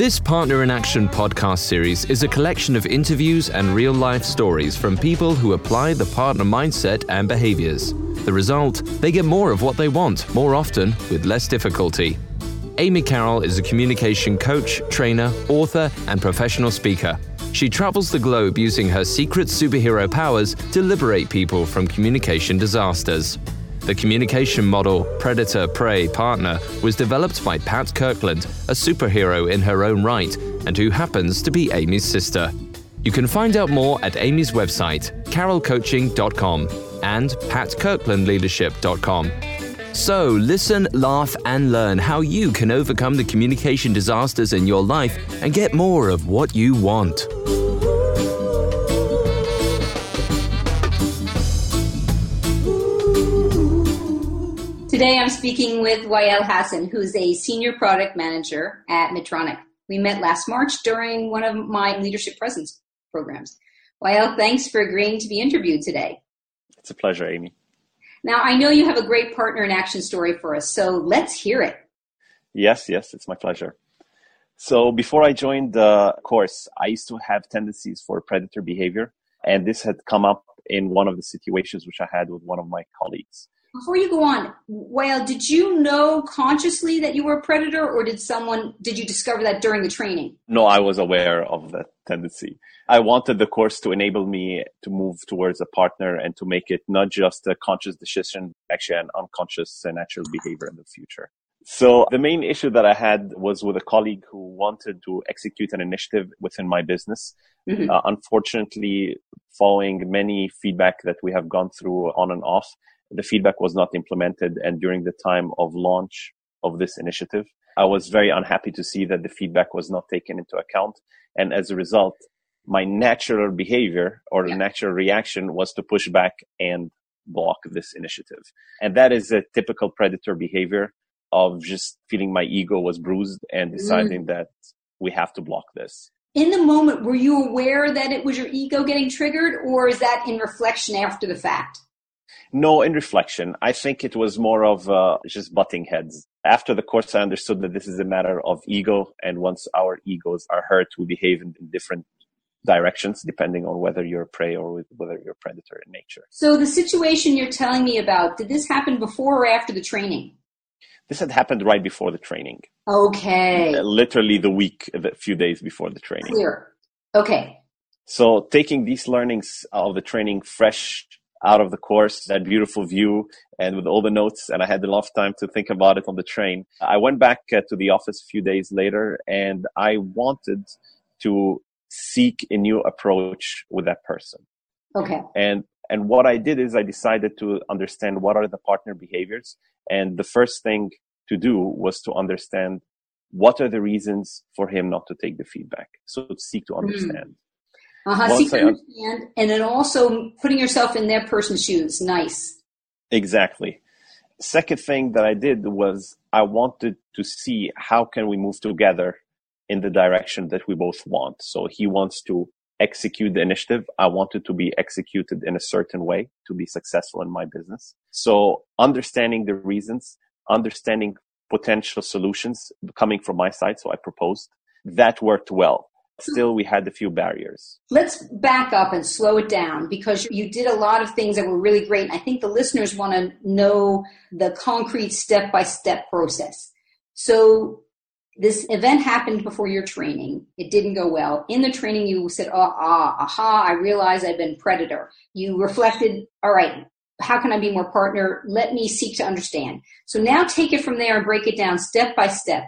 This Partner in Action podcast series is a collection of interviews and real life stories from people who apply the partner mindset and behaviors. The result, they get more of what they want more often with less difficulty. Amy Carroll is a communication coach, trainer, author, and professional speaker. She travels the globe using her secret superhero powers to liberate people from communication disasters. The communication model Predator Prey Partner was developed by Pat Kirkland, a superhero in her own right, and who happens to be Amy's sister. You can find out more at Amy's website, carrollcoaching.com and patkirklandleadership.com. So, listen, laugh, and learn how you can overcome the communication disasters in your life and get more of what you want. Today I'm speaking with Wael Hassan, who's a senior product manager at Medtronic. We met last March during one of my leadership presence programs. Wael, thanks for agreeing to be interviewed today. It's a pleasure, Amy. Now, I know you have a great partner in action story for us, so let's hear it. Yes, yes, it's my pleasure. So before I joined the course, I used to have tendencies for predator behavior, and this had come up in one of the situations which I had with one of my colleagues. Before you go on, Wael, did you know consciously that you were a predator, or did someone did you discover that during the training? No, I was aware of that tendency. I wanted the course to enable me to move towards a partner and to make it not just a conscious decision, actually an unconscious and natural behavior in the future. So the main issue that I had was with a colleague who wanted to execute an initiative within my business. Mm-hmm. Uh, unfortunately, following many feedback that we have gone through on and off, the feedback was not implemented. And during the time of launch of this initiative, I was very unhappy to see that the feedback was not taken into account. And as a result, my natural behavior or yeah. natural reaction was to push back and block this initiative. And that is a typical predator behavior of just feeling my ego was bruised and deciding mm. that we have to block this. In the moment, were you aware that it was your ego getting triggered, or is that in reflection after the fact? No, in reflection, I think it was more of uh, just butting heads. After the course, I understood that this is a matter of ego, and once our egos are hurt, we behave in, different directions depending on whether you're a prey or whether you're a predator in nature. So, the situation you're telling me about, did this happen before or after the training? This had happened right before the training. Okay. Uh, literally the week, a few days before the training. Clear. Okay. So, taking these learnings of the training fresh out of the course, that beautiful view, and with all the notes. And I had enough time to think about it on the train. I went back uh, to the office a few days later and I wanted to seek a new approach with that person. Okay. And and what I did is I decided to understand what are the partner behaviors. And the first thing to do was to understand what are the reasons for him not to take the feedback. So to seek to hmm. understand. Mm. Uh-huh. To understand, and then also putting yourself in that person's shoes. Nice. Exactly. Second thing that I did was I wanted to see how can we move together in the direction that we both want. So he wants to execute the initiative. I want it to be executed in a certain way to be successful in my business. So understanding the reasons, understanding potential solutions coming from my side. So I proposed that worked well still we had a few barriers. Let's back up and slow it down because you did a lot of things that were really great. And I think the listeners want to know the concrete step by step process. So this event happened before your training. It didn't go well. In the training, you said, oh, ah, aha, I realize I've been predator. You reflected, all right, how can I be more partner? Let me seek to understand. So now take it from there and break it down step by step.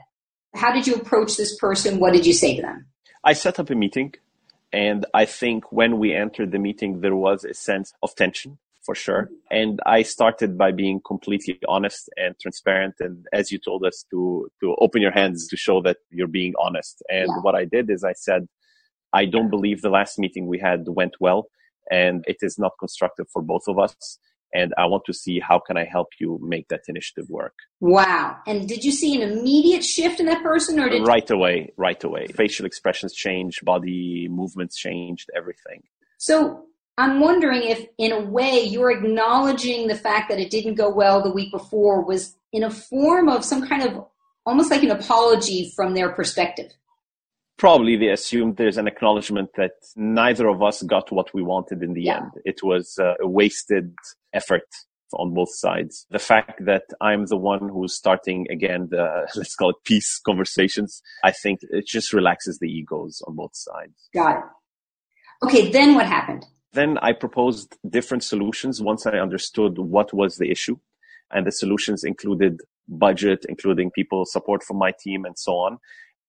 How did you approach this person? What did you say to them? I set up a meeting, and I think when we entered the meeting, there was a sense of tension for sure. And I started by being completely honest and transparent. And as you told us to, to open your hands to show that you're being honest. And yeah. what I did is I said, I don't believe the last meeting we had went well and it is not constructive for both of us and I want to see how can I help you make that initiative work. Wow. And did you see an immediate shift in that person or did Right away, right away. Facial expressions changed, body movements changed, everything. So I'm wondering if in a way you're acknowledging the fact that it didn't go well the week before was in a form of some kind of almost like an apology from their perspective. Probably they assumed there's an acknowledgement that neither of us got what we wanted in the Yeah. end. It was uh, a wasted effort on both sides. The fact that I'm the one who's starting again the let's call it peace conversations, I think it just relaxes the egos on both sides. Got it. Okay, then what happened? Then I proposed different solutions once I understood what was the issue. And the solutions included budget, including people support from my team and so on.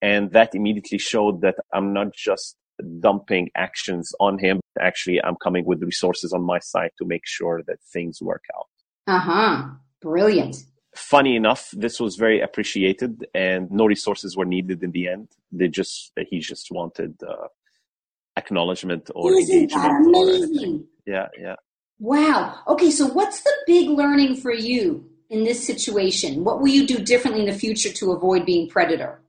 And that immediately showed that I'm not just dumping actions on him. Actually, I'm coming with resources on my side to make sure that things work out. Uh huh. Brilliant. Funny enough, this was very appreciated and no resources were needed in the end. They just, he just wanted, uh, acknowledgement or Isn't that engagement. amazing? Yeah, yeah. Wow. Okay, so what's the big learning for you in this situation? What will you do differently in the future to avoid being predator?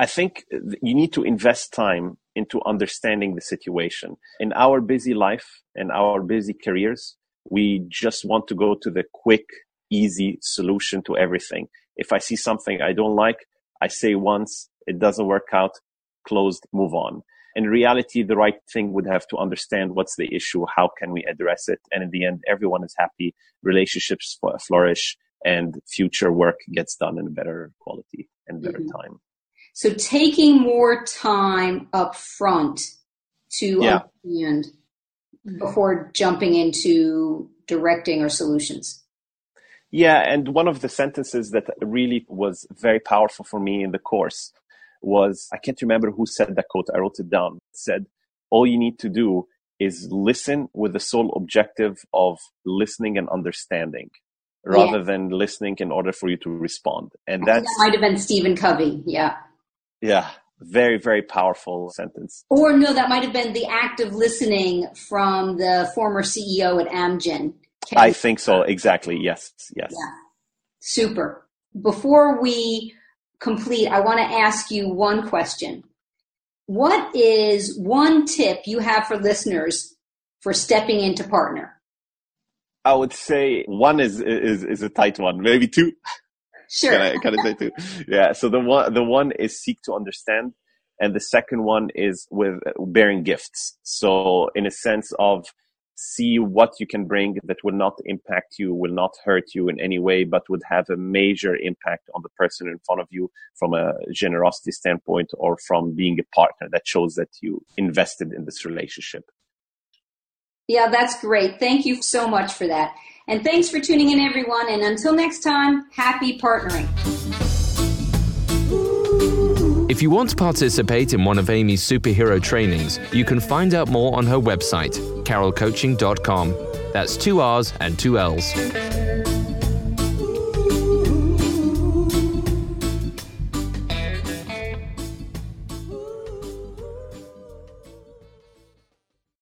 I think you need to invest time into understanding the situation. In our busy life and our busy careers, we just want to go to the quick, easy solution to everything. If I see something I don't like, I say once, it doesn't work out, closed, move on. In reality, the right thing would have to understand what's the issue, how can we address it, and in the end, everyone is happy, relationships flourish, and future work gets done in a better quality and better Mhm. time. So taking more time up front to Yeah. understand before jumping into directing or solutions. Yeah, and one of the sentences that really was very powerful for me in the course was I can't remember who said that quote. I wrote it down. It said, All you need to do is listen with the sole objective of listening and understanding rather than listening in order for you to respond. And I think that's, that might have been Stephen Covey. Yeah. Yeah, very, very powerful sentence. Or no, that might have been the act of listening from the former CEO at Amgen. I think so. Exactly. Yes. Yes. Yeah. Super. Before we complete, I want to ask you one question. What is one tip you have for listeners for stepping into partner? I would say one is, is, is a tight one. Maybe two. Sure. Can I, can I say two? Yeah. So the one, the one is seek to understand. And the second one is with bearing gifts. So in a sense of see what you can bring that will not impact you, will not hurt you in any way, but would have a major impact on the person in front of you from a generosity standpoint or from being a partner that shows that you invested in this relationship. Yeah, that's great. Thank you so much for that. And thanks for tuning in, everyone. And until next time, happy partnering. If you want to participate in one of Amy's superhero trainings, you can find out more on her website, carrollcoaching.com. That's two R's and two L's.